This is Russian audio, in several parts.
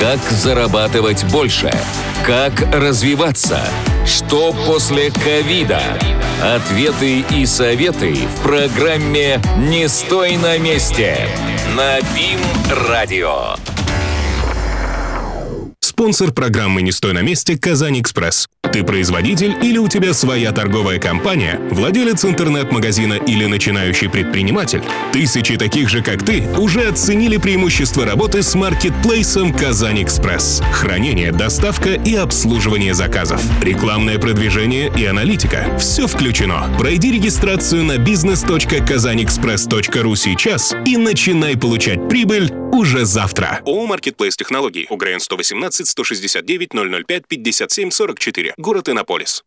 Как зарабатывать больше? Как развиваться? Что после ковида? Ответы и советы в программе «Не стой на месте» на БИМ-радио. Спонсор программы «Не стой на месте» «Казань-Экспресс». Ты производитель или у тебя своя торговая компания, владелец интернет-магазина или начинающий предприниматель? Тысячи таких же, как ты, уже оценили преимущества работы с маркетплейсом «Казань-Экспресс». Хранение, доставка и обслуживание заказов. Рекламное продвижение и аналитика. Все включено. Пройди регистрацию на business.kazanexpress.ru сейчас и начинай получать прибыль уже завтра. ООО «Маркетплейс Технологий». УГРН 118 169 005 57 44. Город Иннополис.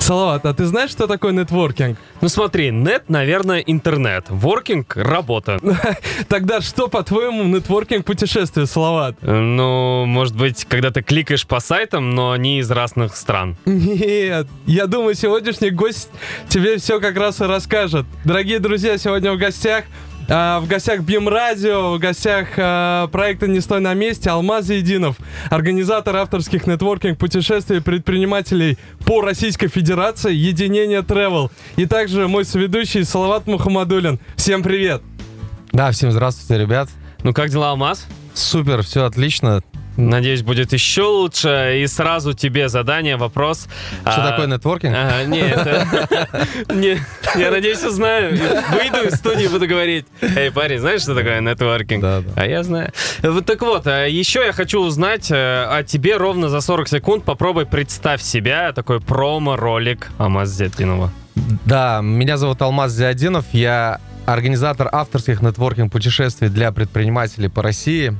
Салават, а ты знаешь, что такое нетворкинг? Ну смотри, нет, наверное, интернет. Воркинг — работа. Тогда что, по-твоему, нетворкинг путешествие, Салават? Э, Ну, может быть, когда ты кликаешь по сайтам, но они из разных стран. Нет, я думаю, сегодняшний гость тебе все как раз и расскажет. Дорогие друзья, сегодня в гостях в гостях БИМ Радио, в гостях а, проекта «Не стой на месте» Алмаз Единов, организатор авторских нетворкинг путешествий предпринимателей по Российской Федерации «Единение Travel». И также мой соведущий Салават Мухаммадулин. Всем привет! Да, всем здравствуйте, ребят. Ну как дела, Алмаз? Супер, все отлично. Надеюсь, будет еще лучше. И сразу тебе задание, вопрос. Что А, такое нетворкинг? Ага, не, это... не, я надеюсь, узнаю. Выйду из студии буду говорить. Эй, парень, знаешь, что такое нетворкинг? Да, да. А я знаю. Вот так вот, а еще я хочу узнать э, о тебе ровно за 40 секунд. Попробуй представь себя, такой промо-ролик Амаз Зетинова. Да, меня зовут Алмаз Зиадинов, я организатор авторских нетворкинг путешествий для предпринимателей по России.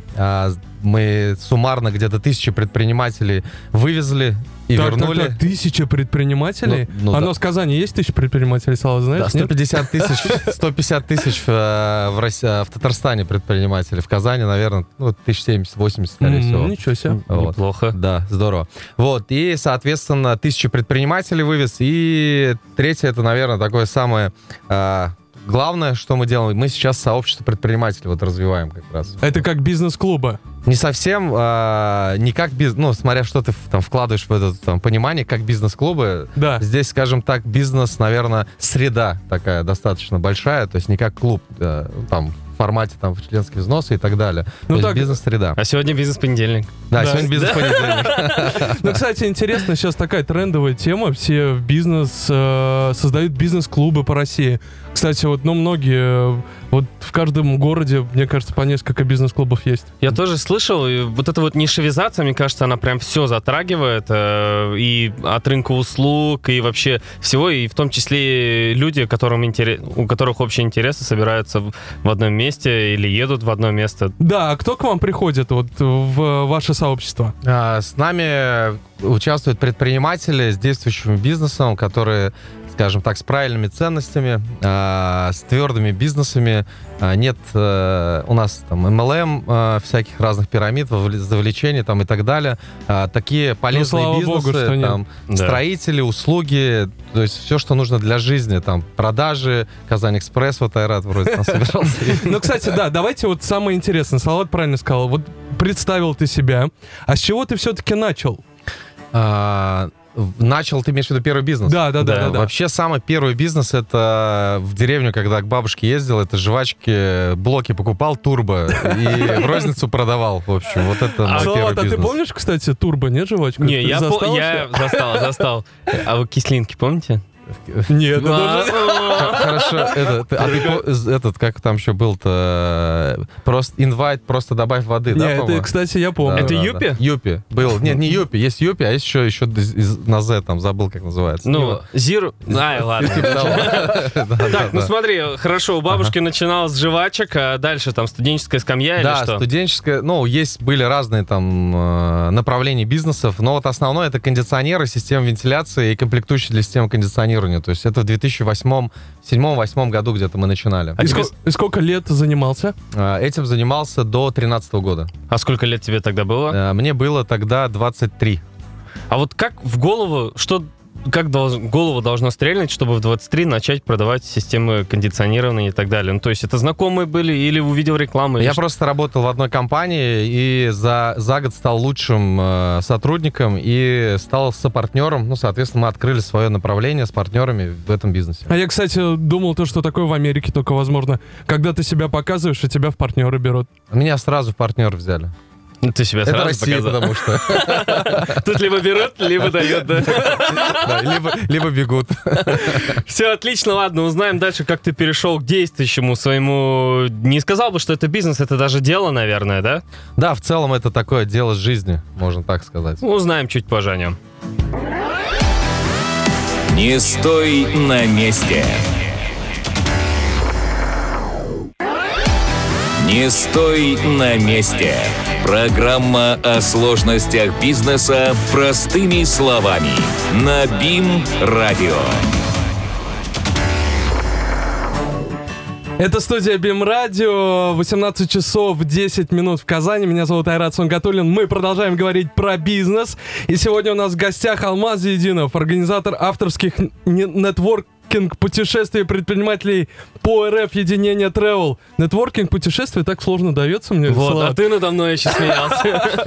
А, Мы суммарно где-то тысячи предпринимателей вывезли и Так, вернули. так, так, тысяча предпринимателей? Ну, ну а да. у нас в Казани есть тысяча предпринимателей, Салават, знаешь? Да, нет? 150 тысяч, 150 тысяч э, в, России, в Татарстане предпринимателей. В Казани, наверное, ну, 1070-80, скорее М, всего. Ничего себе. Вот. Неплохо. Да, здорово. Вот, и, соответственно, тысячи предпринимателей вывез. И третье, это, наверное, такое самое а, главное, что мы делаем. Мы сейчас сообщество предпринимателей вот развиваем как раз. Это как бизнес-клубы. Не совсем, а, не как бизнес, ну, смотря что ты там вкладываешь в это там, понимание, как бизнес-клубы. Да. Здесь, скажем так, бизнес, наверное, среда такая достаточно большая, то есть не как клуб, э, там, в формате там членские взносы и так далее. Ну то есть так- бизнес-среда. А сегодня бизнес-понедельник. Да, Да. сегодня бизнес-понедельник. Ну, кстати, интересно, сейчас такая трендовая тема. Все в бизнес э, создают бизнес-клубы по России. Кстати, вот, ну, многие, вот в каждом городе, мне кажется, по несколько бизнес-клубов есть. Я тоже слышал, и вот эта вот нишевизация, мне кажется, она прям все затрагивает, э, и от рынка услуг, и вообще всего, и в том числе люди, которым интерес, у которых общие интересы собираются в, в одном месте или едут в одно место. Да, а кто к вам приходит вот в ваше сообщество? А, С нами участвуют предприниматели с действующим бизнесом, которые, скажем так, с правильными ценностями, а, с твердыми бизнесами. А, Нет э, у нас там MLM, э, всяких разных пирамид, завлечений там и так далее. А, Такие полезные слава бизнесы, богу, что нет. там, Да. строители, услуги, то есть все, что нужно для жизни, там, продажи, Казань-Экспресс, вот Айрат вроде там собирался. Ну, кстати, да, давайте вот самое интересное. Салават правильно сказал. Вот представил ты себя, а с чего ты все-таки начал? А, Начал, ты имеешь в виду первый бизнес? Да, да, да, Да, да. Вообще самый первый бизнес это в деревню, когда к бабушке ездил, это жвачки, блоки покупал, турбо и в розницу продавал. В общем, вот это мой Салават, первый а ты бизнес. помнишь, кстати, турбо, нет, жвачку? Не, я застал, застал. А вы кислинки помните? Нет, это уже- о, Хорошо, а этот, как там еще был-то, э, просто инвайт, просто добавь воды, да, это, кстати, я помню. Это Юпи? Юпи. Был. Нет, не Юпи. Есть Юпи, а есть еще, еще на Z, там, забыл, как называется. Ну, зир... Ай, ладно. Типа. Да, да, Так, ну да. смотри, хорошо, у бабушки начиналось с жвачек, а дальше там студенческая скамья Да, или что? студенческая, ну, есть, были разные там э, направления бизнесов, но вот основное это кондиционеры, система вентиляции и комплектующие для системы кондиционирования. То есть это в 2007-2008 году где-то мы начинали. А И, тебе- и сколько лет занимался? Э, Этим занимался до 2013 года. А сколько лет тебе тогда было? Э, Мне было тогда 23. А вот как в голову, что как долж- голову должно стрельнуть, чтобы в 23 начать продавать системы кондиционирования и так далее? Ну, то есть это знакомые были или увидел рекламу? или Я что? просто работал в одной компании и за, за год стал лучшим э, сотрудником и стал сопартнером. Ну, соответственно, мы открыли свое направление с партнерами в этом бизнесе. А я, кстати, думал то, что такое в Америке только возможно, когда ты себя показываешь, и тебя в партнеры берут. Меня сразу в партнер взяли. Ну, Ты себя Это сразу Россия, показал. потому что Тут либо берут, либо дают, да? да, либо, либо бегут. Все отлично, ладно, узнаем дальше, как ты перешел к действующему своему... Не сказал бы, что это бизнес, это даже дело, наверное, да? Да, в целом это такое дело жизни, можно так сказать. Узнаем чуть позже о нем. Не стой на месте. Не стой на месте. Программа о сложностях бизнеса простыми словами. На БИМ Радио. Это студия Бим Радио, 18 часов 10 минут в Казани. Меня зовут Айрат Сунгатуллин. Мы продолжаем говорить про бизнес. И сегодня у нас в гостях Алмаз Единов, организатор авторских н- нетворкинг путешествий предпринимателей по РФ Единение Travel. Нетворкинг путешествий так сложно дается мне. Вот, Салават. а ты надо мной еще смеялся.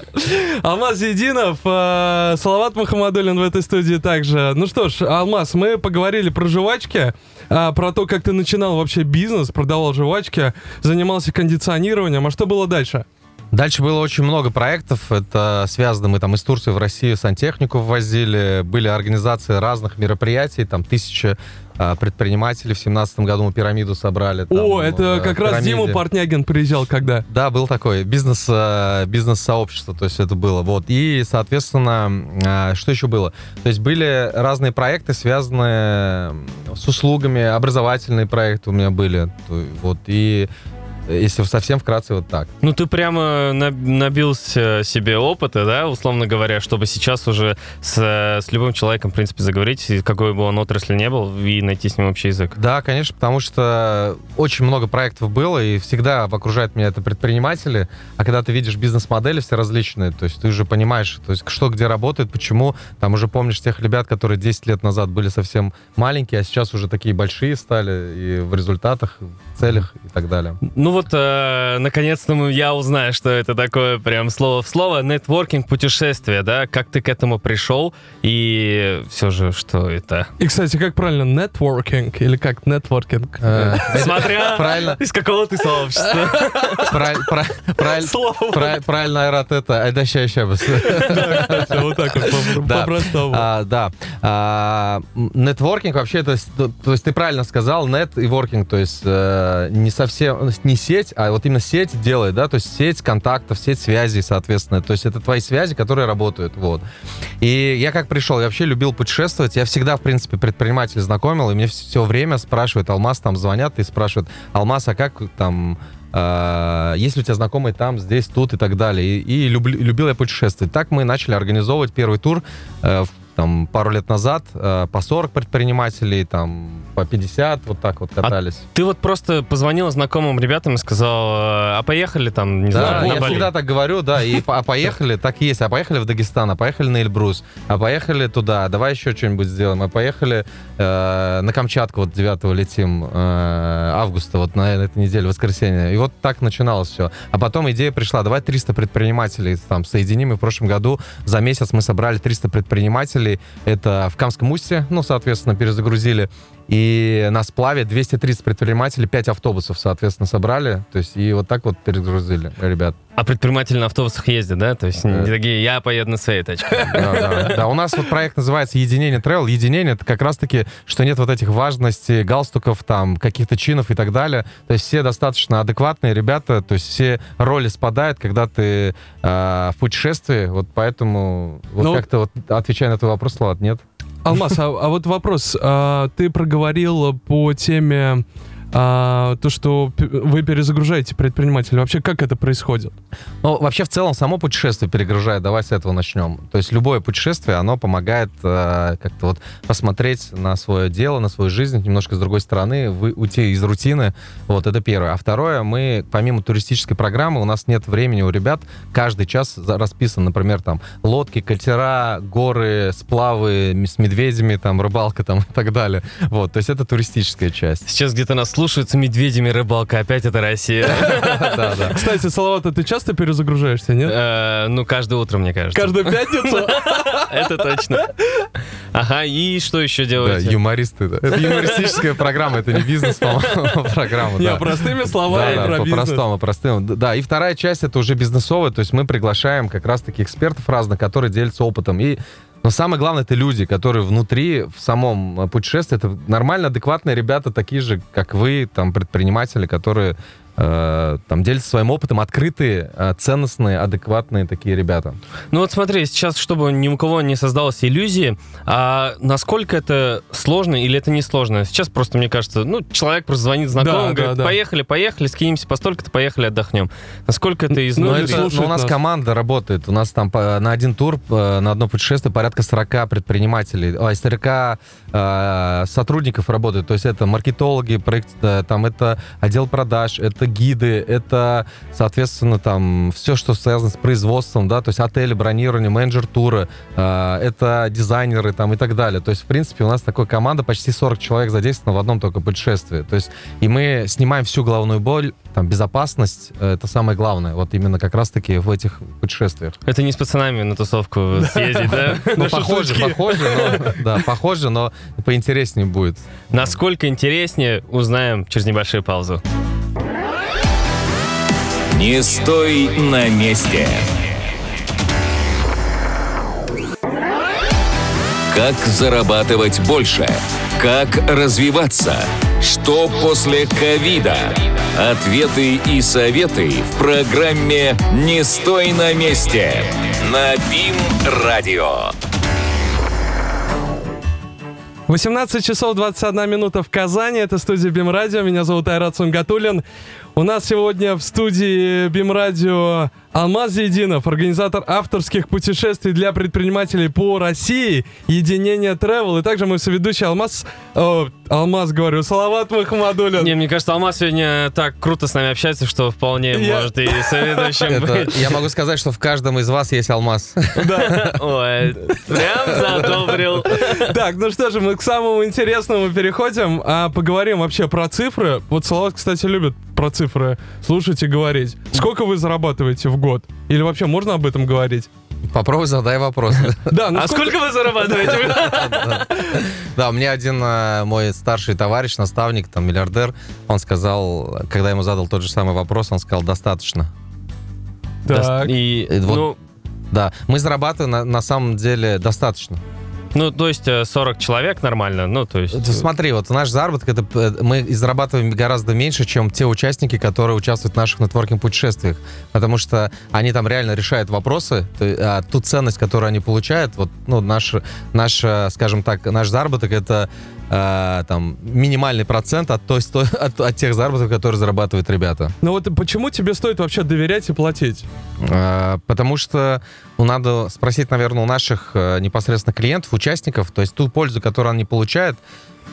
Алмаз Единов, э, Салават Мухаммадулин в этой студии также. Ну что ж, Алмаз, мы поговорили про жвачки, э, про то, как ты начинал вообще бизнес, продавал жвачки, занимался кондиционированием. А что было дальше? Дальше было очень много проектов. Это связано, мы там из Турции в Россию сантехнику ввозили. Были организации разных мероприятий, там тысяча а, предпринимателей. В семнадцатом году мы пирамиду собрали. там, О, это э, как раз пирамиде. Дима Портнягин приезжал когда? Да, был такой бизнес, э, бизнес-сообщество, то есть это было. Вот. И, соответственно, э, что еще было? То есть были разные проекты, связанные с услугами, образовательные проекты у меня были. Вот. И если совсем вкратце, вот так. Ну, ты прямо на- набился себе опыта, да, условно говоря, чтобы сейчас уже с, с любым человеком, в принципе, заговорить, какой бы он отрасли не был, и найти с ним общий язык. Да, конечно, потому что очень много проектов было, и всегда окружают меня это предприниматели. А когда ты видишь бизнес-модели все различные, то есть ты уже понимаешь, то есть что где работает, почему. Там уже помнишь тех ребят, которые 10 лет назад были совсем маленькие, а сейчас уже такие большие стали и в результатах, целях и так далее. Ну вот, э, наконец-то мы- я узнаю, что это такое прям слово в слово. Нетворкинг, путешествие, да? Как ты к этому пришел? И все же, что это? И, кстати, как правильно, нетворкинг или как нетворкинг? Э, Смотря Правильно, из какого ты сообщества. правильно, Айрат, это... Ай, да, ща, ща, бас. Вот так вот, по-простому. А, да. А, нетворкинг вообще то, то есть ты правильно сказал, нет и воркинг, то есть э, не совсем, не сеть, а вот именно сеть делает, да, то есть сеть контактов, сеть связей, соответственно, то есть это твои связи, которые работают, вот. И я как пришел, я вообще любил путешествовать, я всегда, в принципе, предприниматель знакомил, и мне все время спрашивают, Алмаз, там звонят и спрашивают, Алмаз, а как там а, есть ли у тебя знакомые там, здесь, тут и так далее. И, и любли- любил я путешествовать. Так мы начали организовывать первый тур э, в- там, пару лет назад. э, по 40 предпринимателей, там, по 50, вот так вот катались. Ты вот просто позвонил знакомым ребятам и сказал, а поехали там, не да, знаю, на я Бали?» всегда так говорю, да, и а поехали, так и есть, а поехали в Дагестан, а поехали на Эльбрус, а поехали туда, давай еще что-нибудь сделаем, а поехали э, на Камчатку, вот 9 летим, э, августа, вот на этой неделе, воскресенье, и вот так начиналось все. А потом идея пришла, давай 300 предпринимателей там соединим, и в прошлом году за месяц мы собрали 300 предпринимателей, это в Камском устье, ну, соответственно, перезагрузили, и на сплаве 230 предпринимателей, 5 автобусов, соответственно, собрали. То есть, и вот так вот перегрузили, ребят. А предприниматели на автобусах ездят, да? То есть не такие, я поеду на своей тачке. Да, да. Да, у нас вот проект называется «Единение Travel». Единение — это как раз-таки, что нет вот этих важностей, галстуков, там, каких-то чинов и так далее. То есть все достаточно адекватные ребята, то есть все роли спадают, когда ты э, в путешествии. Вот поэтому вот Ну, как-то вот отвечая на твой вопрос, Влад, нет? Алмаз, а, а вот вопрос. а, ты проговорил по теме а, то, что вы перезагружаете предпринимателя. Вообще, как это происходит? Ну, вообще, в целом, само путешествие перегружает. Давай с этого начнем. То есть любое путешествие, оно помогает э, как-то вот посмотреть на свое дело, на свою жизнь немножко с другой стороны, вы, уйти из рутины. Вот, это первое. А второе, мы, помимо туристической программы, у нас нет времени у ребят. Каждый час расписан, например, там, лодки, катера, горы, сплавы с медведями, там, рыбалка там и так далее. Вот, то есть это туристическая часть. Сейчас где-то нас слушаются медведями рыбалка, опять это Россия. Да, да. Кстати, Салават, ты часто перезагружаешься, нет? Э, Ну, каждое утро, мне кажется. Каждую пятницу? Это точно. Ага, и что еще Да, делаете? юмористы. да. Это юмористическая программа, это не бизнес, по-моему, программа. Не, да. простыми словами Да, да, про бизнес. по-простому, простым. Да, и вторая часть это уже бизнесовая, то есть мы приглашаем как раз-таки экспертов разных, которые делятся опытом. И но самое главное, это люди, которые внутри, в самом э, путешествии, это нормально, адекватные ребята, такие же, как вы, там, предприниматели, которые э, там делятся своим опытом, открытые, э, ценностные, адекватные такие ребята. Ну вот смотри, сейчас, чтобы ни у кого не создалось иллюзии, а насколько это сложно или это не сложно? Сейчас просто, мне кажется, ну, человек просто звонит знакомым, Да, говорит, да, да. поехали, поехали, скинемся по столько-то, поехали, отдохнем. Насколько это Ну, изнутри? или это- но у нас нас. команда работает. У нас там по- на один тур, э, на одно путешествие порядка 40 предпринимателей, ой, 40 э, сотрудников работает. То есть это маркетологи, проект, там это отдел продаж, это гиды, это, соответственно, там все, что связано с производством, да, то есть отели, бронирование, менеджер тура, э, это дизайнеры там и так далее. То есть, в принципе, у нас такая команда, почти 40 человек задействовано в одном только путешествии. То есть, и мы снимаем всю головную боль, там, безопасность, э, это самое главное, вот именно как раз-таки в этих путешествиях. Это не с пацанами на тусовку съездить, да? Ну, похоже, похоже, но, да, похоже, но поинтереснее будет. Насколько интереснее, узнаем через небольшую паузу. Не стой на месте. Как зарабатывать больше? Как развиваться? Что после ковида? Ответы и советы в программе «Не стой на месте» на БИМ-радио. 18 часов 21 минута в Казани. Это студия Бим Радио. Меня зовут Айрат Сунгатуллин. У нас сегодня в студии Бим Радио Алмаз Зейдинов, организатор авторских путешествий для предпринимателей по России, Единение Travel. И также мой соведущий Алмаз, о, Алмаз, говорю, Салават Махмадулин. Не, мне кажется, Алмаз сегодня так круто с нами общается, что вполне Я- может и соведущим быть. я могу сказать, что в каждом из вас есть алмаз. Ой, прям задобрил. Так, ну что же, мы к самому интересному переходим. А поговорим вообще про цифры. Вот Салават, кстати, любит про цифры слушать и говорить. Сколько вы зарабатываете в год? Или вообще можно об этом говорить? Попробуй задай вопрос. Да, ну А сколько вы зарабатываете? Да, у меня один э, мой старший товарищ, наставник, там, миллиардер, он сказал, когда ему задал тот же самый вопрос, он сказал, достаточно. Так. И, вот- ну, Да, мы зарабатываем на самом деле достаточно. Ну, то есть э, 40 человек нормально, ну, то есть... Ты Смотри, вот наш заработок, это э, мы зарабатываем гораздо меньше, чем те участники, которые участвуют в наших нетворкинг-путешествиях. Потому что они там реально решают вопросы, а ту ценность, которую они получают, вот, ну, наш, наш, э, скажем так, наш заработок это э, там минимальный процент от, той, сто- от, от тех заработков, которые зарабатывают ребята. Ну вот почему тебе стоит вообще доверять и платить? Э, Потому что ну, надо спросить, наверное, у наших э, непосредственно клиентов, участников, то есть ту пользу, которую они получают,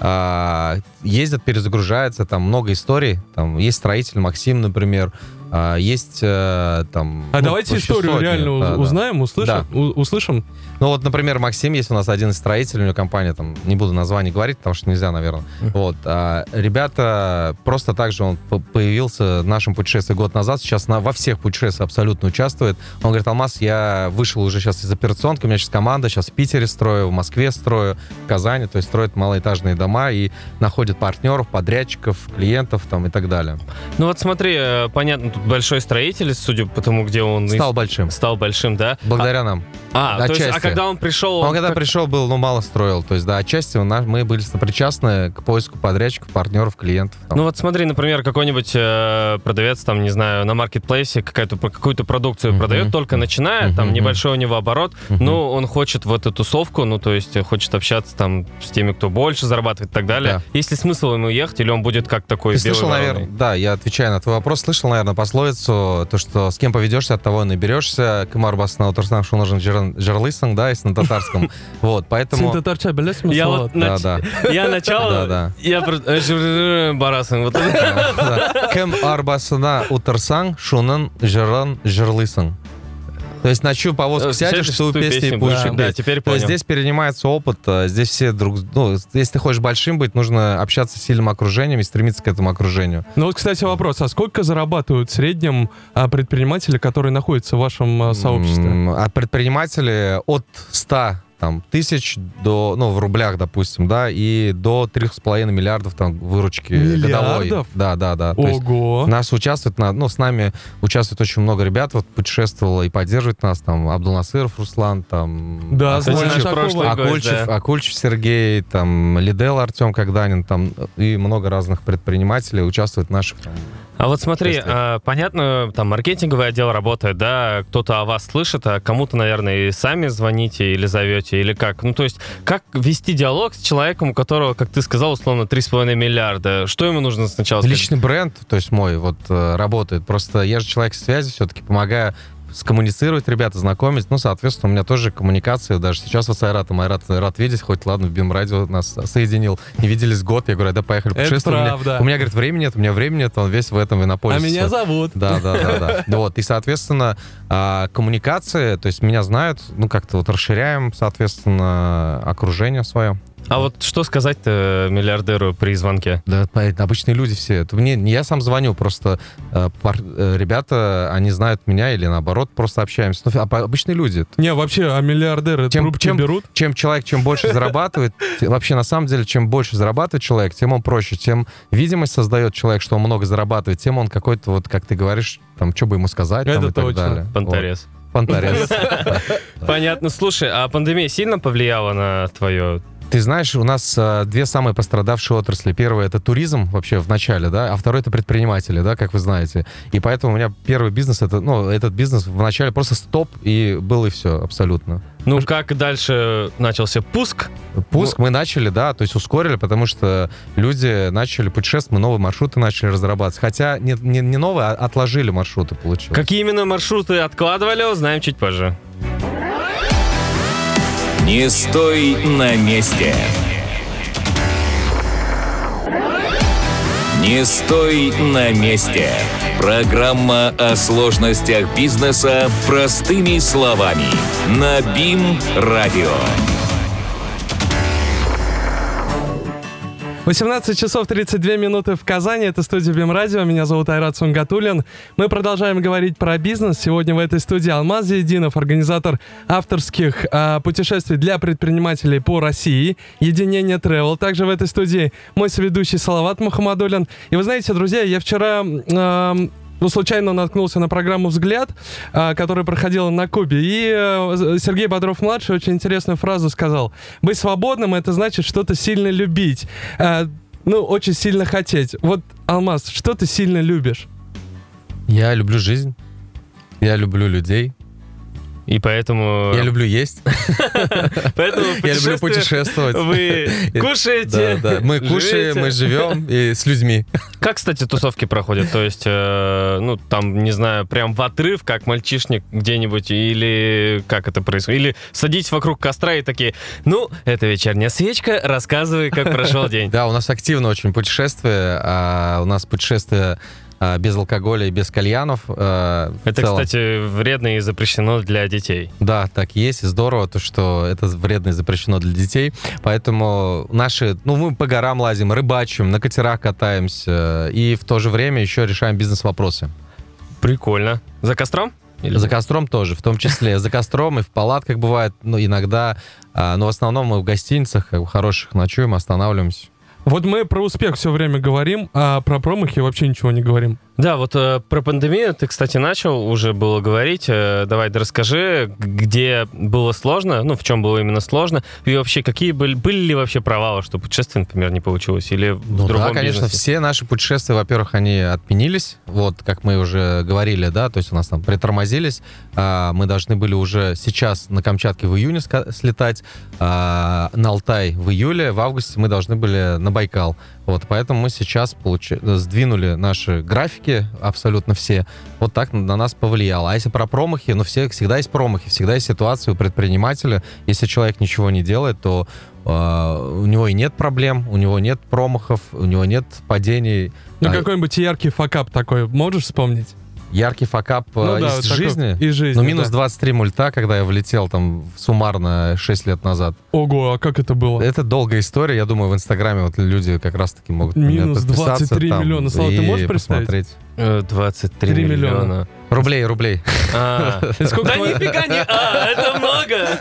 а, ездят, перезагружаются, там много историй. Там есть строитель Максим, например, а, есть э, там... А ну, давайте историю сотни, реально да, уз- да. узнаем, услышим. У- услышим. Ну вот, например, Максим есть у нас один из строителей, у него компания, там, не буду название говорить, потому что нельзя, наверное. Вот. а ребята, просто так же он появился в нашем путешествии год назад, сейчас на, во всех путешествиях абсолютно участвует. Он говорит, Алмаз, я вышел уже сейчас из операционки, у меня сейчас команда, сейчас в Питере строю, в Москве строю, в Казани, то есть строят малоэтажные дома и находят партнеров, подрядчиков, клиентов там и так далее. Ну вот смотри, э, понятно, тут большой строитель, судя по тому, где он Стал большим. стал большим, да? Благодаря нам. А, то есть, а когда он пришел... Он он когда как- пришел, был, ну, мало строил. То есть, да, отчасти у нас, мы были сопричастны к поиску подрядчиков, партнеров, клиентов. там. Ну вот смотри, например, какой-нибудь э, продавец, там, не знаю, на маркетплейсе какую-то продукцию Мгм. продает, только начиная, там Мгм. небольшой у него оборот, Мгм. ну, он хочет в эту тусовку, ну, то есть хочет общаться там с теми, кто больше зарабатывает и так далее. Да. Есть ли смысл ему ехать, или он будет как такой Ты белый слышал, вороной? наверное, да, я отвечаю на твой вопрос, слышал, наверное, пословицу, то, что с кем поведешься, от того и наберешься. Кымар басына отырсаң, что нужен жерлысың, да, если на татарском. Вот, поэтому... Син татарча білесің Я мысалы? вот Да, нач- да. Я начало, Да-да. я просто... э, жр- барасың. Вот это. Да. Кім арбасына отырсаң, шунын жырын жырлысың. То есть на чью повозку сядешь, Сядешь, ту песню будешь Да, петь. теперь То есть понял. здесь перенимается опыт, а здесь все друг... Ну, если ты хочешь большим быть, нужно общаться с сильным окружением и стремиться к этому окружению. Ну вот, кстати, вопрос. А сколько зарабатывают в среднем а, предприниматели, которые находятся в вашем а, сообществе? А предприниматели от 100 там, тысяч до, ну, в рублях, допустим, да, и до 3,5 миллиардов там выручки годовой. Миллиардов? Да, да, да. То есть Ого! Нас участвует, на, ну, с нами участвует очень много ребят, вот путешествовало и поддерживает нас, там, Абдулнасыров Руслан, там, Да, прошлый гость, Акульчев, да. Акульчев Сергей, там, Лидел Артем Когданин, там, и много разных предпринимателей участвует в наших там, А вот смотри, а, понятно, там маркетинговый отдел работает, да, кто-то о вас слышит, а кому-то, наверное, и сами звоните или зовете, или как? Ну, то есть, как вести диалог с человеком, у которого, как ты сказал, условно, 3,5 миллиарда? Что ему нужно сначала сказать? Личный бренд, то есть мой, вот э, работает. Просто я же человек связи, все-таки помогаю скоммуницировать ребята, знакомить. Ну, соответственно, у меня тоже коммуникации. Даже сейчас вот с Айратом. Айрат рад видеть, хоть, ладно, в Бим Радио нас соединил. Не виделись год. Я говорю, да, поехали Это путешествовать. У меня-. У меня, говорит, времени нет, у меня времени нет, он весь в этом А инопользуется. меня зовут. Да, да, да, да. Вот, и, соответственно, а, коммуникации, то есть меня знают, ну, как-то вот расширяем, соответственно, окружение свое. А вот что сказать-то миллиардеру при звонке? Да, понятно, обычные люди все. Это мне, не я сам звоню, просто э, пар- э, ребята, они знают меня или наоборот, просто общаемся. Ну, а обычные люди. Не, вообще, а миллиардеры Чем- трубки чем- берут? Чем человек, чем больше зарабатывает, вообще на самом деле, чем больше зарабатывает человек, тем он проще, тем видимость создает человек, что он много зарабатывает, тем он какой-то, вот как ты говоришь, там, что бы ему сказать, там, Это и так точно. далее. Понторез. Вот. Понторез. Понятно. Слушай, а пандемия сильно повлияла на твое... Ты знаешь, у нас э, две самые пострадавшие отрасли. Первое это туризм вообще в начале, да, а второй это предприниматели, да, как вы знаете. И поэтому у меня первый бизнес, это, ну, этот бизнес в начале просто стоп, и был и все, абсолютно. Ну, как дальше начался пуск? Пуск мы начали, да, то есть ускорили, потому что люди начали путешествовать, мы новые маршруты начали разрабатывать. Хотя не, не, не новые, а отложили маршруты, получилось. Какие именно маршруты откладывали, узнаем чуть позже. Не стой на месте. Не стой на месте. Программа о сложностях бизнеса простыми словами. На БИМ-радио. 18 часов 32 минуты в Казани. Это студия Бим Радио. Меня зовут Айрат Сунгатулин. Мы продолжаем говорить про бизнес. Сегодня в этой студии Алмаз Зейдинов, организатор авторских а, путешествий для предпринимателей по России. Единение Travel. Также в этой студии мой соведущий Салават Мухаммадулин. И вы знаете, друзья, я вчера... ам, ну, случайно наткнулся на программу «Взгляд», а, которая проходила на Кубе. И э, Сергей Бодров-младший очень интересную фразу сказал. «Быть свободным — это значит что-то сильно любить. А, ну, очень сильно хотеть». Вот, Алмаз, что ты сильно любишь? Я люблю жизнь, я люблю людей, И поэтому... я люблю есть, Поэтому я люблю путешествовать. Вы Да, кушаете, да. Мы кушаем, мы живем и с людьми. Как, кстати, тусовки проходят? То есть, э, ну, там, не знаю, прям в отрыв, как мальчишник где-нибудь, или как это происходит? Или садитесь вокруг костра и такие, ну, это вечерняя свечка, рассказывай, как прошел день. Да, у нас активно очень путешествие. а, у нас путешествие без алкоголя и без кальянов. а, Это, кстати, вредно и запрещено для детей. Да, так есть, здорово, то, что это вредно и запрещено для детей. Поэтому наши, ну, мы по горам лазим, рыбачим, на катерах катаемся, и в то же время еще решаем бизнес-вопросы. Прикольно. За костром? Или- За костром тоже, в том числе. За костром и в палатках бывает, ну, иногда. а, но в основном мы в гостиницах как бы, хороших ночуем, останавливаемся. Вот мы про успех все время говорим, а про промахи вообще ничего не говорим. Да, вот э, про пандемию ты, кстати, начал уже было говорить. Э, давай, да расскажи, где было сложно, ну, в чем было именно сложно, и вообще, какие были, были ли вообще провалы, что путешествие, например, не получилось, или в Ну другом да, конечно, бизнесе? все наши путешествия, во-первых, они отменились, вот, как мы уже говорили, да, то есть у нас там притормозились, А, мы должны были уже сейчас на Камчатке в июне слетать, а, на Алтай в июле, в августе мы должны были на Байкал, вот, поэтому мы сейчас получи- сдвинули наши графики абсолютно все, вот так на нас повлияло. А если про промахи, ну, все, всегда есть промахи, всегда есть ситуация у предпринимателя, если человек ничего не делает, то а, у него и нет проблем, у него нет промахов, у него нет падений. Ну, А, какой-нибудь яркий факап такой можешь вспомнить? Яркий факап Ну э, да, из жизни. Из жизни, Ну, минус да. 23 мульта, когда я влетел там суммарно 6 лет назад. Ого, а как это было? Это долгая история. Я думаю, в Инстаграме вот люди как раз-таки могут Минус подписаться 23 там миллиона. Слава, ты и можешь представить? посмотреть. Э, 23 Три миллиона. миллиона. Рублей, рублей. А. Да нифига не... А, это много!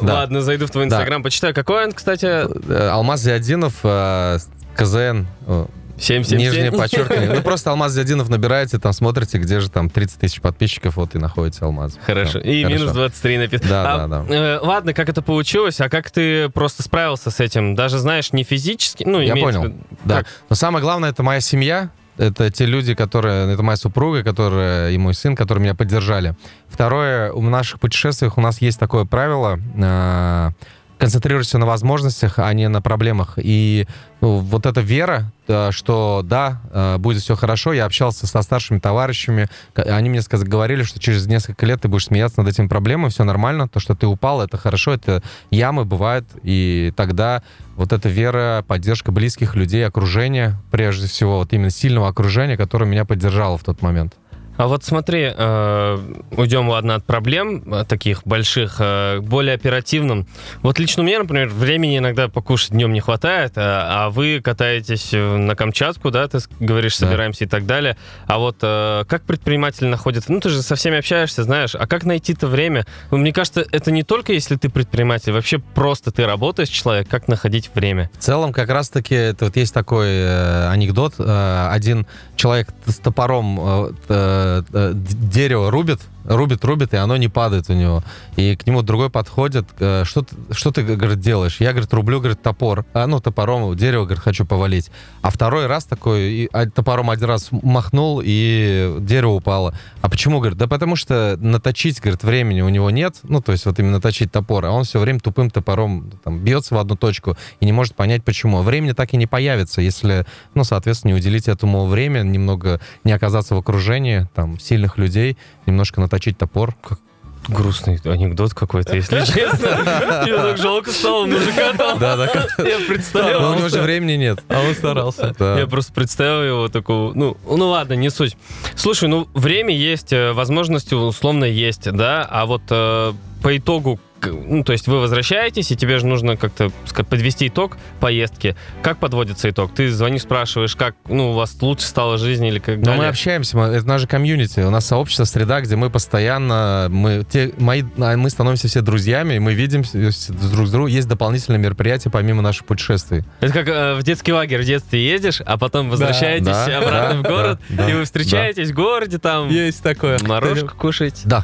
Ладно, зайду в твой инстаграм, почитаю. Какой он, кстати? Э, Алмаз Зиадинов, э, КЗН, 777. нижнее подчеркивание. Ну, просто Алмаз Зиадинов набираете, там смотрите, где же там 30 тысяч подписчиков, вот и находите Алмаз. Хорошо. Всё, И хорошо. минус 23 написано. Да, А, да, да. э, ладно, как это получилось, а как ты просто справился с этим? Даже, знаешь, не физически, ну, Я в понял. виду- Да. Как? Но самое главное, это моя семья. Это те люди, которые... Это моя супруга, которая и мой сын, которые меня поддержали. Второе, в наших путешествиях у нас есть такое правило... э, концентрируйся на возможностях, а не на проблемах. И ну, вот эта вера, э, что да, э, будет все хорошо. Я общался со старшими товарищами, они мне сказ- говорили, что через несколько лет ты будешь смеяться над этими проблемами, все нормально, то, что ты упал, это хорошо, это ямы бывают, и тогда вот эта вера, поддержка близких людей, окружения, прежде всего, вот именно сильного окружения, которое меня поддержало в тот момент. А вот смотри, э, уйдем, ладно, от проблем э, таких больших, э, более оперативным. Вот лично меня, например, времени иногда покушать днем не хватает, а, а вы катаетесь э, на Камчатку, да, ты говоришь, Да. собираемся и так далее. А вот э, как предприниматель находит... Ну, ты же со всеми общаешься, знаешь, а как найти-то время? Ну, мне кажется, это не только если ты предприниматель, вообще просто ты работаешь человек, как находить время? В целом, как раз-таки, это вот есть такой э, анекдот. Э, один человек с топором э, дерево рубит, рубит, рубит, и оно не падает у него. И к нему другой подходит, э, что, ты, что ты, говорит, делаешь? Я, говорит, рублю, говорит, топор. А, ну, топором дерево, говорит, хочу повалить. А второй раз такой, и, а, топором один раз махнул, и дерево упало. А почему, говорит? Да потому что наточить, говорит, времени у него нет, ну, то есть вот именно точить топор, а он все время тупым топором там, бьется в одну точку и не может понять, почему. Времени так и не появится, если, ну, соответственно, не уделить этому время, немного не оказаться в окружении там сильных людей, немножко наточить топор. Грустный анекдот какой-то, если честно. Мне так жалко стало мужика там. Да, да. Я представил. Но у него же времени нет. А он старался. Я просто представил его такого, ну, ну ладно, не суть. Слушай, ну время есть, э, возможности условно есть, да, а вот э, по итогу, ну, то есть вы возвращаетесь, и тебе же нужно как-то подвести итог поездки. Как подводится итог? Ты звонишь, спрашиваешь, как, ну, у вас лучше стала жизнь или как Но далее? мы общаемся, мы- это наше комьюнити, у нас сообщество, среда, где мы постоянно, мы, те, мои, а, мы становимся все друзьями, мы видимся друг с другом, есть дополнительные мероприятия помимо наших путешествий. Это как э, в детский лагерь в детстве едешь, а потом возвращаетесь да, обратно да, в город, да, и да, вы встречаетесь в городе, там Есть такое. морожку кушаете. Да,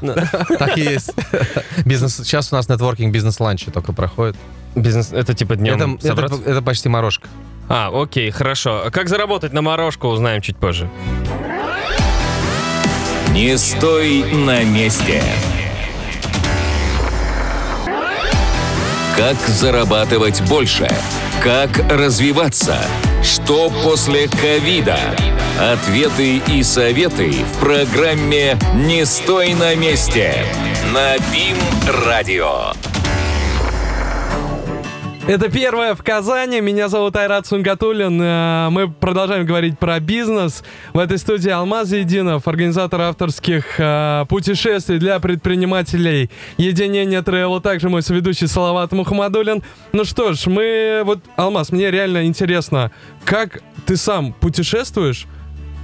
так и есть. Бизнес, сейчас у нас нетворкинг бизнес-ланчи только проходит. Бизнес, это типа днем Это, это, это почти морожка. А, окей, хорошо. Как заработать на морожку, узнаем чуть позже. Не стой на месте. Как зарабатывать больше? Как развиваться? Что после ковида? Ответы и советы в программе «Не стой на месте» на БИМ-радио. Это первое в Казани. Меня зовут Айрат Сунгатуллин. Э, Мы продолжаем говорить про бизнес. В этой студии Алмаз Единов, организатор авторских э, путешествий для предпринимателей Единение Travel. Также мой соведущий Салават Мухаммадулин. Ну что ж, мы... Вот, Алмаз, мне реально интересно, как ты сам путешествуешь,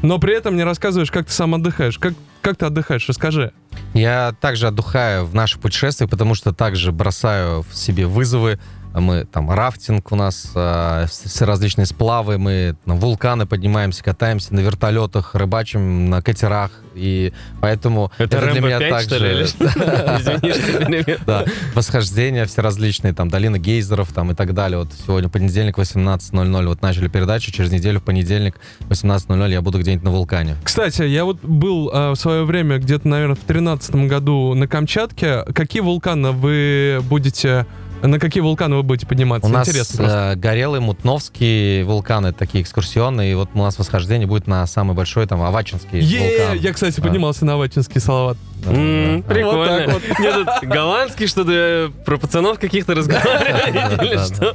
но при этом не рассказываешь, как ты сам отдыхаешь. Как, как ты отдыхаешь? Расскажи. Я также отдыхаю в наших путешествиях, потому что также бросаю в себе вызовы, Мы там рафтинг у нас, э, все различные сплавы, мы на вулканы поднимаемся, катаемся на вертолетах, рыбачим на катерах. И поэтому Это, для Рэмбо меня 5, что ли? или также да, восхождения все различные, там, долина гейзеров там и так далее. Вот сегодня понедельник, 18.00, вот начали передачу, через неделю в понедельник, 18.00 я буду где-нибудь на вулкане. Кстати, я вот был э, в свое время где-то, наверное, в 2013 году на Камчатке. Какие вулканы вы будете... На какие вулканы вы будете подниматься? У нас Интересно э, горелый, мутновский вулканы, такие экскурсионные, и вот у нас восхождение будет на самый большой, там, Авачинский Е, вулкан. я, кстати, поднимался на Авачинский салават. М. Прикольно. Вот тут голландский что-то про пацанов каких-то разговаривали или что?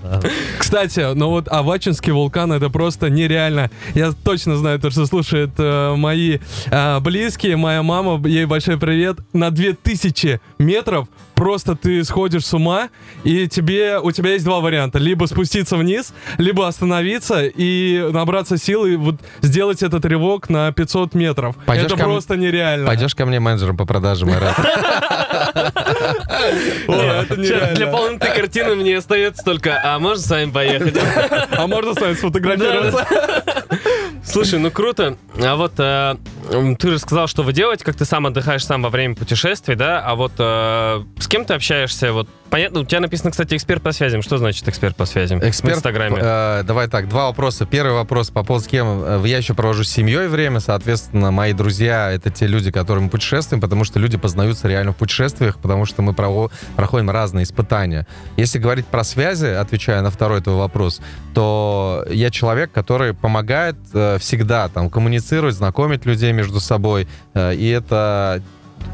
Кстати, ну вот Авачинский вулкан это просто нереально. Я точно знаю то, что слушают э, мои э, близкие, моя мама, ей большой привет. На 2000 метров просто ты сходишь с ума, и тебе, у тебя есть два варианта. Либо спуститься вниз, либо остановиться и набраться сил и вот сделать этот рывок на 500 метров. Пойдешь это ко м- просто нереально. Пойдешь ко мне менеджером по Щас нереально. Для полноты картины мне остается только, а можно с вами поехать? А можно с вами сфотографироваться? Слушай, ну круто. А вот э, ты рассказал, что вы делаете, как ты сам отдыхаешь сам во время путешествий, да? А вот э, с кем ты общаешься? Вот понятно, у тебя написано, кстати, эксперт по связям. Что значит эксперт по связям? В Эксперт, Инстаграме. э, давай так, два вопроса. Первый вопрос по поводу с кем. э, Я еще провожу с семьей время, соответственно, мои друзья — это те люди, которым мы путешествуем, потому что люди познаются реально в путешествиях, потому что мы проходим разные испытания. Если говорить про связи, отвечая на второй твой вопрос, то я человек, который помогает э, всегда там коммуницировать, знакомить людей между собой, э, и это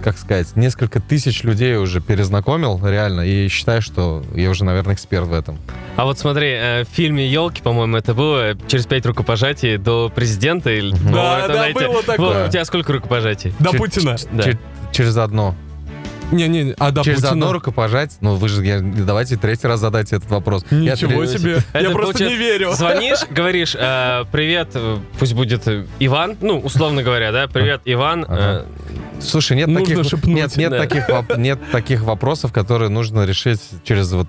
как сказать, несколько тысяч людей уже перезнакомил, реально, и считаю, что я уже, наверное, эксперт в этом. А вот смотри, э, в фильме «Елки», по-моему, это было через пять рукопожатий до президента. или-. Да, да, знаете, было такое. Вот, у тебя сколько рукопожатий? До Путина. Да. Чер- через одно. Не-не, а до через Путина. одно рукопожать. Ну, вы же я- давайте третий раз задайте этот вопрос. Я Ничего отве- себе. Я Это просто получается, не верю. Звонишь, говоришь, э, привет, э, пусть будет э, Иван, ну, условно говоря, да, привет, Иван. Ага. Слушай, нет Нужно таких, шепнуть, нет, нет, да. таких, нет таких вопросов, которые нужно решить через вот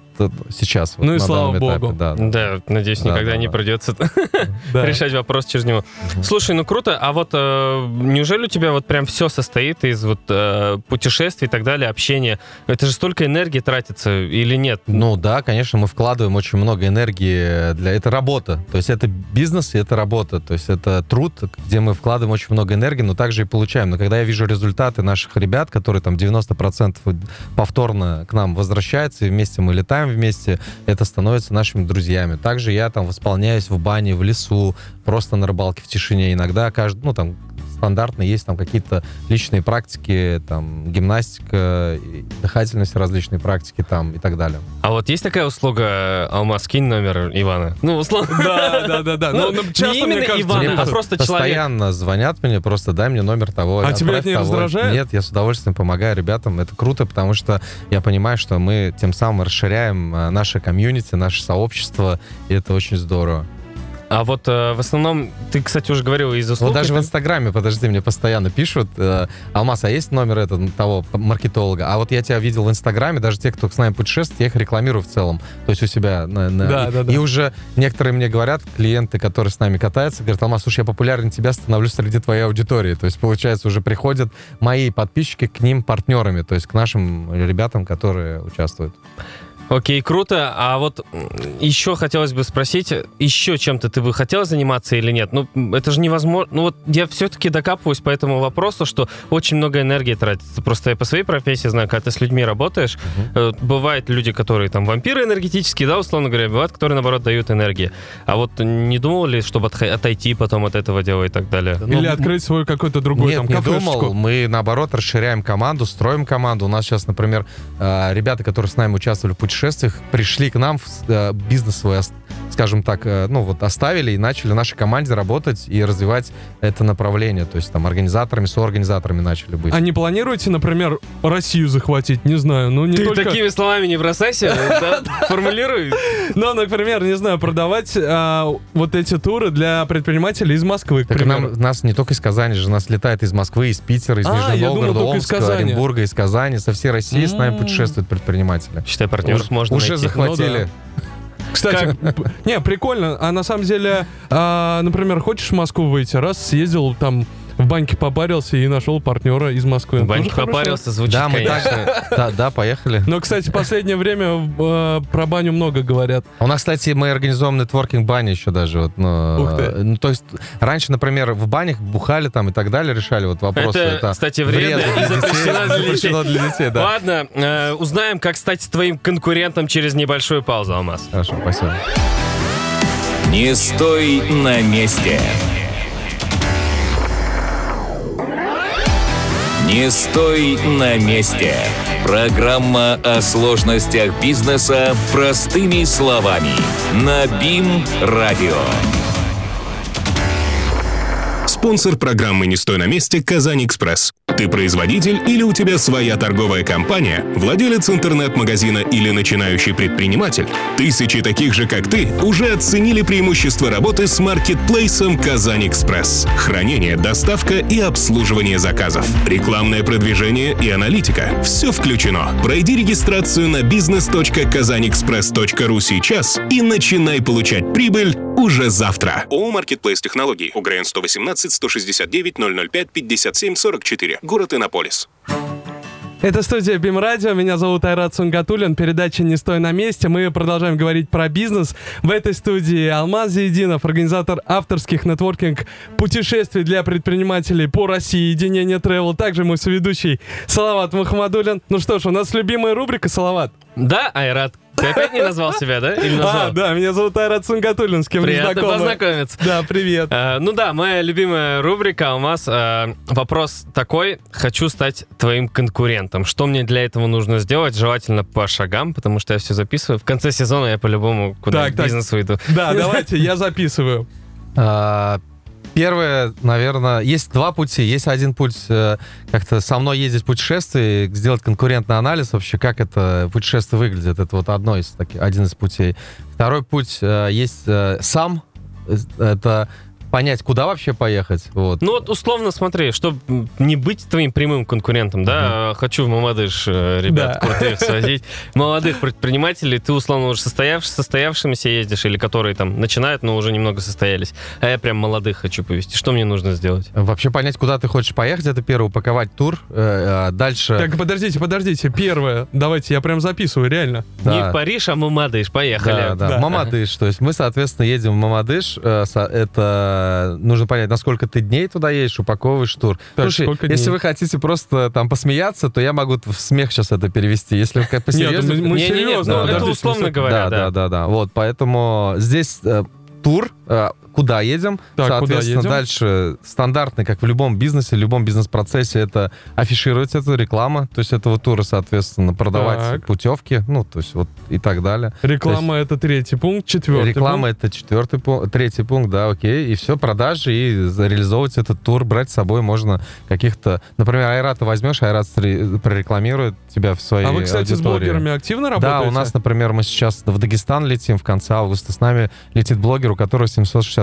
сейчас. вот Ну и на слава этапе, богу. Да. э, Да, надеюсь, Да, никогда да, не да. придется Да. решать вопрос через него. Слушай, ну круто, а вот э, неужели у тебя вот прям все состоит из вот э, путешествий и так далее, общения? Это же столько энергии тратится или нет? Ну да, конечно, мы вкладываем очень много энергии для... Это работа. То есть это бизнес и это работа. То есть это труд, где мы вкладываем очень много энергии, но также и получаем. Но когда я вижу результаты наших ребят, которые там 90% повторно к нам возвращаются, и вместе мы летаем вместе, это становится нашими друзьями. Также я там восполняюсь в бане, в лесу, просто на рыбалке в тишине. Иногда каждый, ну там стандартно есть там какие-то личные практики, там гимнастика, дыхательность, различные практики там и так далее. А вот есть такая услуга, э, Алмаз, кинь номер Ивана. Ну, условно. Да, да, да, да. Ну, Ну, не часто, мне именно кажется, Ивана, мне а просто человек. Постоянно звонят мне, просто дай мне номер того. А тебя это не того. раздражает? Нет, я с удовольствием помогаю ребятам. Это круто, потому что я понимаю, что мы тем самым расширяем э, наше комьюнити, наше сообщество, и это очень здорово. А вот э, в основном, ты, кстати, уже говорил из услуг. Вот даже в это- Инстаграме, подожди, мне постоянно пишут, э, Алмаз, а есть номер этого, того маркетолога? А вот я тебя видел в Инстаграме, даже те, кто с нами путешествует, я их рекламирую в целом. То есть у себя. На, на- Да, и, да, да. и уже некоторые мне говорят, клиенты, которые с нами катаются, говорят, Алмаз, слушай, я популярен тебя, становлюсь среди твоей аудитории. То есть, получается, уже приходят мои подписчики к ним партнерами, то есть к нашим ребятам, которые участвуют. Окей, круто. А вот еще хотелось бы спросить, еще чем-то ты бы хотел заниматься или нет? Ну, это же невозможно. Ну, вот я все-таки докапываюсь по этому вопросу, что очень много энергии тратится. Просто я по своей профессии знаю, когда ты с людьми работаешь, э, бывают люди, которые там вампиры энергетические, да, условно говоря, бывают, которые, наоборот, дают энергии. А вот не думал ли, чтобы отойти потом от этого дела и так далее? Ну, Или открыть свой какой-то другой Нет, там не думал. Мы, наоборот, расширяем команду, строим команду. У нас сейчас, например, э, ребята, которые с нами участвовали в путешествиях, пришли к нам, в э, бизнес свой скажем так, э, ну вот оставили и начали в нашей команде работать и развивать это направление. То есть там организаторами, соорганизаторами начали быть. А не планируете, например, Россию захватить? Не знаю, ну не Ты только... такими словами не бросайся, формулируй. Ну, например, не знаю, продавать а, вот эти туры для предпринимателей из Москвы, к примеру. нас не только из Казани же, нас летает из Москвы, из Питера, из А, Нижнего Новгорода, Омска. Оренбурга, из Казани, со всей России с нами путешествуют предприниматели. Считай, партнеров Уж- можно Уже найти. захватили. Кстати, п- не, прикольно. А на самом деле, а, например, хочешь в Москву выйти, раз съездил там в банке попарился и нашел партнера из Москвы. Тоже хорошо. попарился, звучит, Да, мы конечно. так, да, да, поехали. Но, кстати, последнее время э, про баню много говорят. У нас, кстати, мы организуем нетворкинг бани еще даже. Вот, ну, Ух ты. э, ну, то есть раньше, например, в банях бухали там и так далее, решали вот вопросы. Это, кстати, вредно и для детей. запрещено для детей. Запрещено для детей, да. Ладно, э, узнаем, как стать твоим конкурентом через небольшую паузу, Алмаз. Хорошо, спасибо. Не стой на месте. Не стой на месте. Программа о сложностях бизнеса простыми словами. На БИМ-радио. Спонсор программы «Не стой на месте» «Казань-Экспресс». Ты производитель или у тебя своя торговая компания, владелец интернет-магазина или начинающий предприниматель? Тысячи таких же, как ты, уже оценили преимущества работы с маркетплейсом «Казань-Экспресс». Хранение, доставка и обслуживание заказов. Рекламное продвижение и аналитика. Все включено. Пройди регистрацию на business.kazanexpress.ru сейчас и начинай получать прибыль уже завтра. ООО «Маркетплейс Технологий». УГРН 118 169 005 57 44. Город Иннополис. Это студия БИМ Радио. Меня зовут Айрат Сунгатулин. Передача «Не стой на месте». Мы продолжаем говорить про бизнес. В этой студии Алмаз Зейдинов, организатор авторских нетворкинг путешествий для предпринимателей по России, единение Travel. Также мой соведущий Салават Мухаммадулин. Ну что ж, у нас любимая рубрика «Салават». Да, Айрат, ты опять не назвал себя, да? Или назвал? А, да, меня зовут Айрат Сунгатулин, с кем Приятно знакомы. познакомиться. Да, привет. Э, ну да, моя любимая рубрика Алмаз. э, вопрос такой: хочу стать твоим конкурентом. Что мне для этого нужно сделать? Желательно по шагам, потому что я все записываю. В конце сезона я по-любому куда Так, в так. бизнес выйду. Да, давайте, я записываю. А, Первое, наверное, есть два пути. Есть один путь э, как-то со мной ездить в путешествие, сделать конкурентный анализ вообще, как это путешествие выглядит. Это вот одно из таких, один из путей. Второй путь э, есть э, сам. Э, Это понять, куда вообще поехать. Вот. Ну вот условно смотри, чтобы не быть твоим прямым конкурентом, да, хочу в Мамадыш э, ребят Да. крутых свозить, молодых предпринимателей, ты условно уже состоявш, состоявшимися ездишь или которые там начинают, но уже немного состоялись, а я прям молодых хочу повезти. Что мне нужно сделать? Вообще понять, куда ты хочешь поехать, это первое, упаковать тур. Э, э, Дальше... Так, подождите, подождите. Первое. Давайте, я прям записываю, реально. да. Не в Париж, а в Мамадыш, поехали. Да, да, Да. Мамадыш. То есть мы, соответственно, едем в Мамадыш. Э, Это нужно понять, на сколько ты дней туда едешь, упаковываешь тур. Так, Слушай, если дней? вы хотите просто там посмеяться, то я могу в смех сейчас это перевести. Если вы как Нет, мы, посерьезно... мы Не-не-не, серьезно. ну, это подождите, условно говоря, да, да. да, да, да. Вот, поэтому здесь э, тур, э, куда едем, Так, куда соответственно, едем? дальше стандартный, как в любом бизнесе, в любом бизнес-процессе, это афишировать эту реклама, то есть этого тура, соответственно, продавать Так. путевки, ну, то есть вот и так далее. Реклама это третий пункт, четвертый Реклама пункт. это четвертый пункт, третий пункт, да, окей. И все, продажи, и реализовывать этот тур, брать с собой можно каких-то... Например, Айрата возьмешь, Айрат прорекламирует тебя в своей А вы, кстати, с аудитории. блогерами активно Да, работаете? у нас, например, мы сейчас в Дагестан летим в конце августа. С нами летит блогер, у которого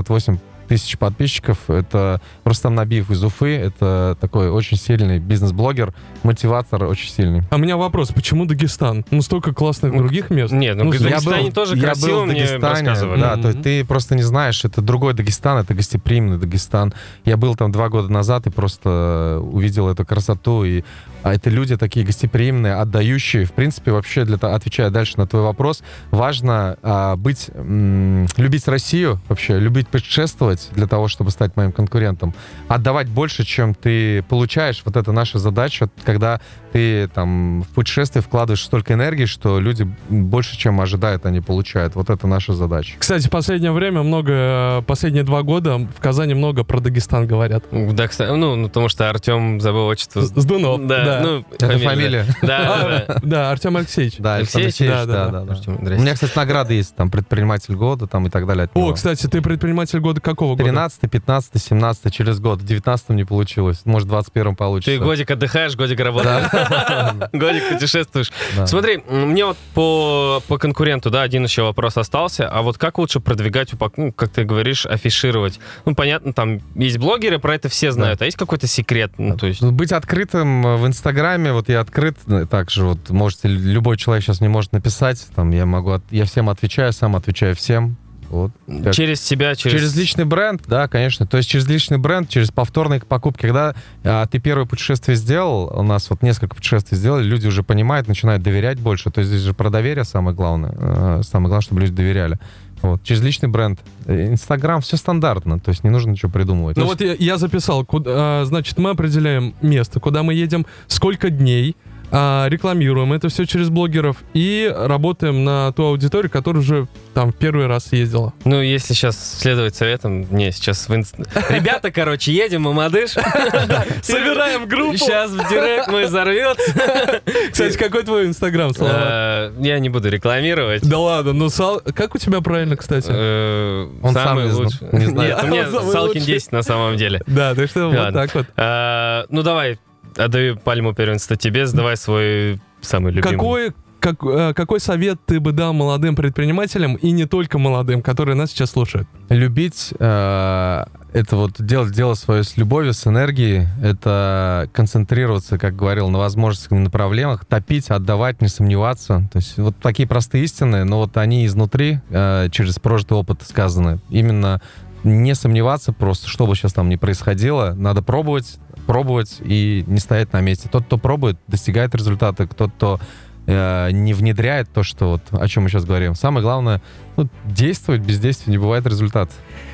768 тысяч подписчиков. Это Рустам Набиев из Уфы. Это такой очень сильный бизнес-блогер, мотиватор очень сильный. А у меня вопрос, почему Дагестан? Ну, столько классных других мест. Нет, ну, Ну, в я Дагестане тоже я красиво был в мне Дагестане, рассказывали. да, то Мгм. есть ты просто не знаешь, это другой Дагестан, это гостеприимный Дагестан. Я был там два года назад и просто увидел эту красоту, и а это люди такие гостеприимные, отдающие. В принципе, вообще, для, того- отвечая дальше на твой вопрос, важно а, быть, м, любить Россию вообще, любить путешествовать, быть для того, чтобы стать моим конкурентом. Отдавать больше, чем ты получаешь, вот это наша задача, когда ты там в путешествие вкладываешь столько энергии, что люди больше, чем ожидают, они получают. Вот это наша задача. Кстати, в последнее время много, э, последние два года в Казани много про Дагестан говорят. Да, кстати, ну, ну, потому что Артем забыл отчество. С с Дунов. Да, да. ну, Это фамилия. Да, да, да. Да, Артем Алексеевич. Да, Алексеевич, Да, да, да, да, У меня, кстати, награды есть, там, предприниматель года, там, и так далее. О, кстати, ты предприниматель года какого года? 13, 15, 17, через год. В 19 не получилось. Может, в 21 получится. Ты годик отдыхаешь, годик работаешь. Годик путешествуешь. Смотри, мне вот по, конкуренту, да, один еще вопрос остался. А вот как лучше продвигать, ну, как ты говоришь, афишировать? Ну, понятно, там есть блогеры, про это все знают. А есть какой-то секрет? Ну, то есть... Быть открытым в Инстаграме, вот я открыт, э, также вот можете, любой человек сейчас мне может написать, там я могу, я всем отвечаю, сам отвечаю всем. Вот. Как- Через себя, через... Через личный бренд, да, конечно. То есть через личный бренд, через повторные покупки. Когда а, ты первое путешествие сделал, у нас вот несколько путешествий сделали, люди уже понимают, начинают доверять больше. То есть здесь же про доверие самое главное. Э, Самое главное, чтобы люди доверяли. Вот. Через личный бренд. Э, Инстаграм, все стандартно, то есть не нужно ничего придумывать. Ну вот я, я записал, куда, а, значит, мы определяем место, куда мы едем, сколько дней, рекламируем это все через блогеров и работаем на ту аудиторию, которая уже там в первый раз ездила. Ну, если сейчас следовать советам, не, сейчас в инст- Ребята, короче, едем, Мамадыш. Собираем группу. Сейчас в директ мой взорвется. Кстати, какой твой инстаграм, Салават? Э, Я не буду рекламировать. Да ладно, ну Сал... Как у тебя правильно, кстати? Э, Он сам Самый зна- лучший. не. Нет, у меня Салкин лучший. 10 на самом деле. Да, ты что, вот так вот. Э, Ну, давай, отдаю пальму первенства тебе, задавай свой самый любимый. Какой, как, э, какой совет ты бы дал молодым предпринимателям и не только молодым, которые нас сейчас слушают? Любить э, это вот делать дело свое с любовью, с энергией, это концентрироваться, как говорил, на возможностях, на проблемах, топить, отдавать, не сомневаться. То есть вот такие простые истины, но вот они изнутри, э, через прожитый опыт сказаны. Именно не сомневаться просто, что бы сейчас там ни происходило, надо пробовать, пробовать и не стоять на месте. Тот, кто пробует, достигает результата, тот, кто э, не внедряет то, что вот о чем мы сейчас говорим. Самое главное, ну, действовать, без действия не бывает результата.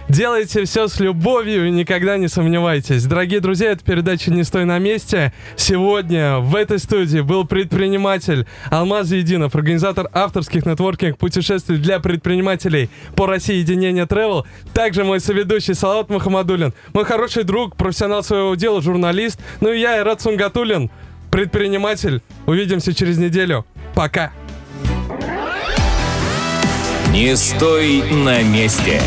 Делайте все с любовью и никогда не сомневайтесь. Дорогие друзья, это передача «Не стой на месте». Сегодня в этой студии был предприниматель Алмаз Единов, организатор авторских нетворкинг путешествий для предпринимателей по России Единение Travel. Также мой соведущий Салат Мухаммадулин, мой хороший друг, профессионал своего дела, журналист. Ну и я, Айрат Сунгатулин, предприниматель. Увидимся через неделю. Пока. Не стой на месте.